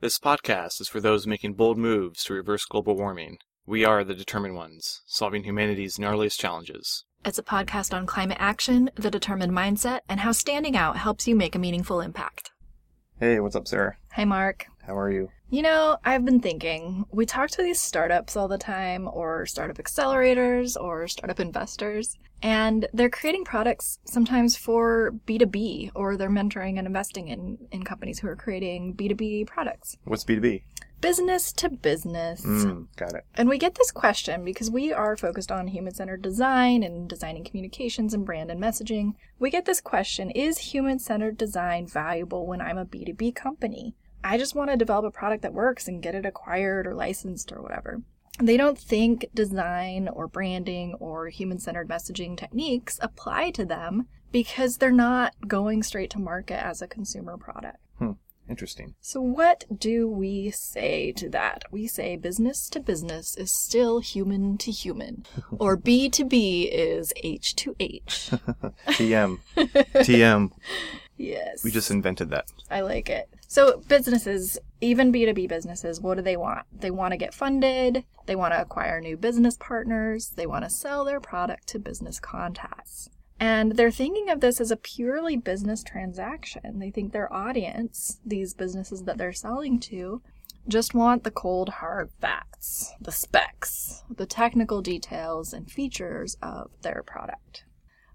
This podcast is for those making bold moves to reverse global warming. We are the determined ones, solving humanity's gnarliest challenges. It's a podcast on climate action, the determined mindset, and how standing out helps you make a meaningful impact. Hey, what's up, Sarah? Hi, Mark. How are you? You know, I've been thinking, we talk to these startups all the time, or startup accelerators, or startup investors, and they're creating products sometimes for B2B, or they're mentoring and investing in, in companies who are creating B2B products. What's B2B? Business to business. Mm, got it. And we get this question because we are focused on human centered design and designing communications and brand and messaging. We get this question Is human centered design valuable when I'm a B2B company? I just want to develop a product that works and get it acquired or licensed or whatever. They don't think design or branding or human centered messaging techniques apply to them because they're not going straight to market as a consumer product. Hmm. Interesting. So, what do we say to that? We say business to business is still human to human, or B to B is H to H. TM. TM. Yes. We just invented that. I like it. So, businesses, even B2B businesses, what do they want? They want to get funded, they want to acquire new business partners, they want to sell their product to business contacts. And they're thinking of this as a purely business transaction. They think their audience, these businesses that they're selling to, just want the cold, hard facts, the specs, the technical details and features of their product.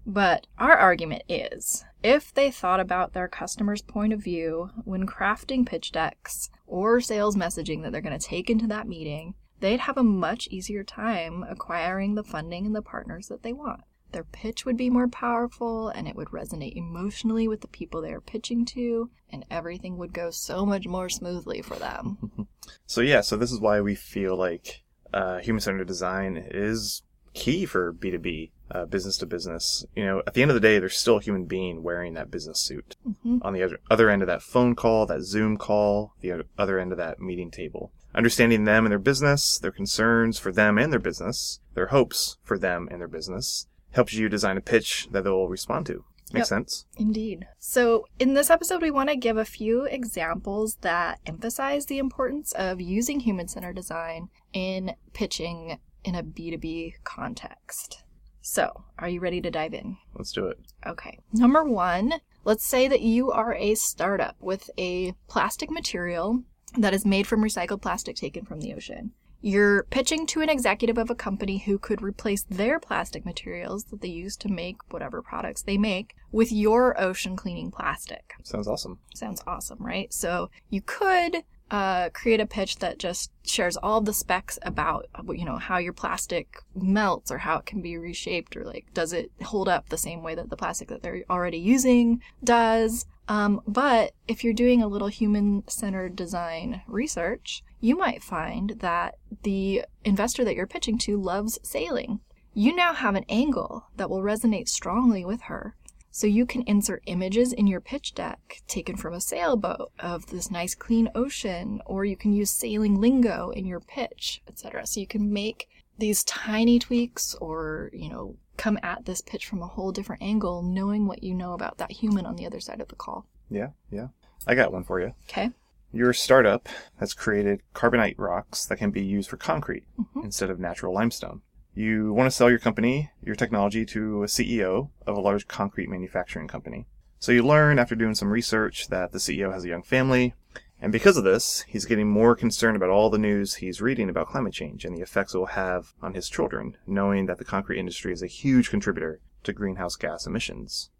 But our argument is if they thought about their customer's point of view when crafting pitch decks or sales messaging that they're going to take into that meeting, they'd have a much easier time acquiring the funding and the partners that they want. Their pitch would be more powerful and it would resonate emotionally with the people they are pitching to, and everything would go so much more smoothly for them. So, yeah, so this is why we feel like uh, human centered design is key for B2B, uh, business to business. You know, at the end of the day, there's still a human being wearing that business suit Mhm. on the other, other end of that phone call, that Zoom call, the other- other end of that meeting table. Understanding them and their business, their concerns for them and their business, their hopes for them and their business, helps you design a pitch that they'll respond to. Makes Yep. sense? Indeed. So, in this episode, we want to give a few examples that emphasize the importance of using human centered design in pitching in a B2B context. So, are you ready to dive in? Let's do it. Okay. Number one, let's say that you are a startup with a plastic material that is made from recycled plastic taken from the ocean. You're pitching to an executive of a company who could replace their plastic materials that they use to make whatever products they make with your ocean cleaning plastic. Sounds awesome. Sounds awesome, right? So you could uh, create a pitch that just shares all the specs about you know how your plastic melts or how it can be reshaped or like does it hold up the same way that the plastic that they're already using does. Um, but if you're doing a little human-centered design research, you might find that the investor that you're pitching to loves sailing. You now have an angle that will resonate strongly with her so you can insert images in your pitch deck taken from a sailboat of this nice clean ocean, or you can use sailing lingo in your pitch, etc. So you can make these tiny tweaks or, you know, come at this pitch from a whole different angle, knowing what you know about that human on the other side of the call. Yeah, yeah. I got one for you. Okay? You're startup has created carbonite rocks that can be used for concrete Mhm. instead of natural limestone. You want to sell your company, your technology, to a CEO of a large concrete manufacturing company. So you learn after doing some research that the CEO has a young family, and because of this, he's getting more concerned about all the news he's reading about climate change and the effects it will have on his children, knowing that the concrete industry is a huge contributor to greenhouse gas emissions.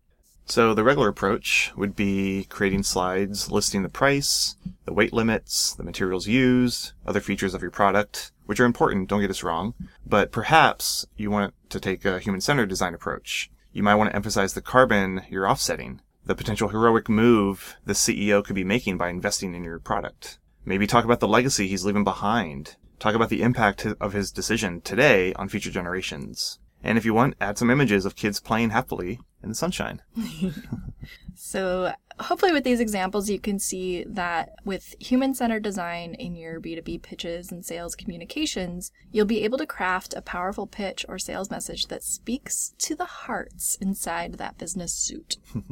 So the regular approach would be creating slides listing the price, the weight limits, the materials used, other features of your product, which are important, don't get us wrong, but perhaps you want to take a human-centered design approach. You might want to emphasize the carbon you're offsetting, the potential heroic move the CEO could be making by investing in your product. Maybe talk about the legacy he's leaving behind. Talk about the impact of his decision today on future generations. And if you want, add some images of kids playing happily in the sunshine. So, hopefully, with these examples, you can see that with human centered design in your B2B pitches and sales communications, you'll be able to craft a powerful pitch or sales message that speaks to the hearts inside that business suit.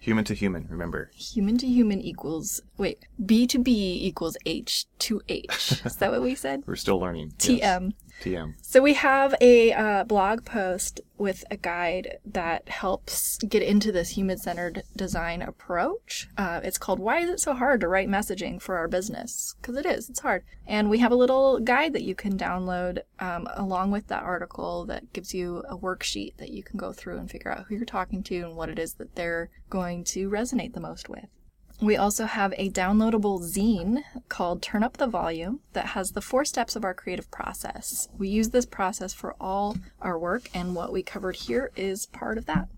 Human to human, remember. Human to human equals, wait, B to B equals H to H. Is that what we said? We're still learning. TM. Yes. TM. So we have a uh, blog post with a guide that helps get into this human-centered design approach. Uh, it's called "Why Is It So Hard to Write Messaging for Our Business?" Because it is. It's hard. And we have a little guide that you can download um, along with that article that gives you a worksheet that you can go through and figure out who you're talking to and what it is that they're going to resonate the most with. We also have a downloadable zine called Turn Up the Volume that has the four steps of our creative process. We use this process for all our work, and what we covered here is part of that.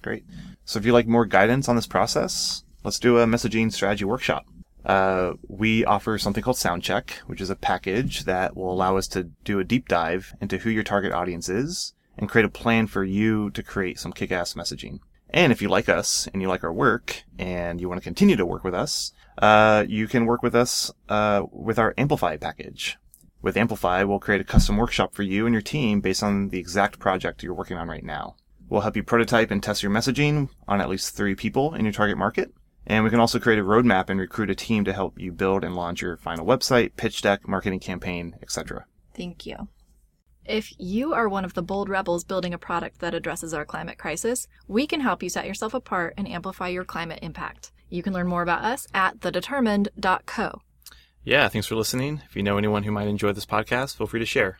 Great. So if you'd like more guidance on this process, let's do a messaging strategy workshop. Uh, we offer something called Soundcheck, which is a package that will allow us to do a deep dive into who your target audience is and create a plan for you to create some kick-ass messaging. And if you like us and you like our work and you want to continue to work with us, uh, you can work with us uh, with our Amplify package. With Amplify, we'll create a custom workshop for you and your team based on the exact project you're working on right now. We'll help you prototype and test your messaging on at least three people in your target market. And we can also create a roadmap and recruit a team to help you build and launch your final website, pitch deck, marketing campaign, etc. Thank you. If you are one of the bold rebels building a product that addresses our climate crisis, we can help you set yourself apart and amplify your climate impact. You can learn more about us at thedetermined.co. Yeah, thanks for listening. If you know anyone who might enjoy this podcast, feel free to share.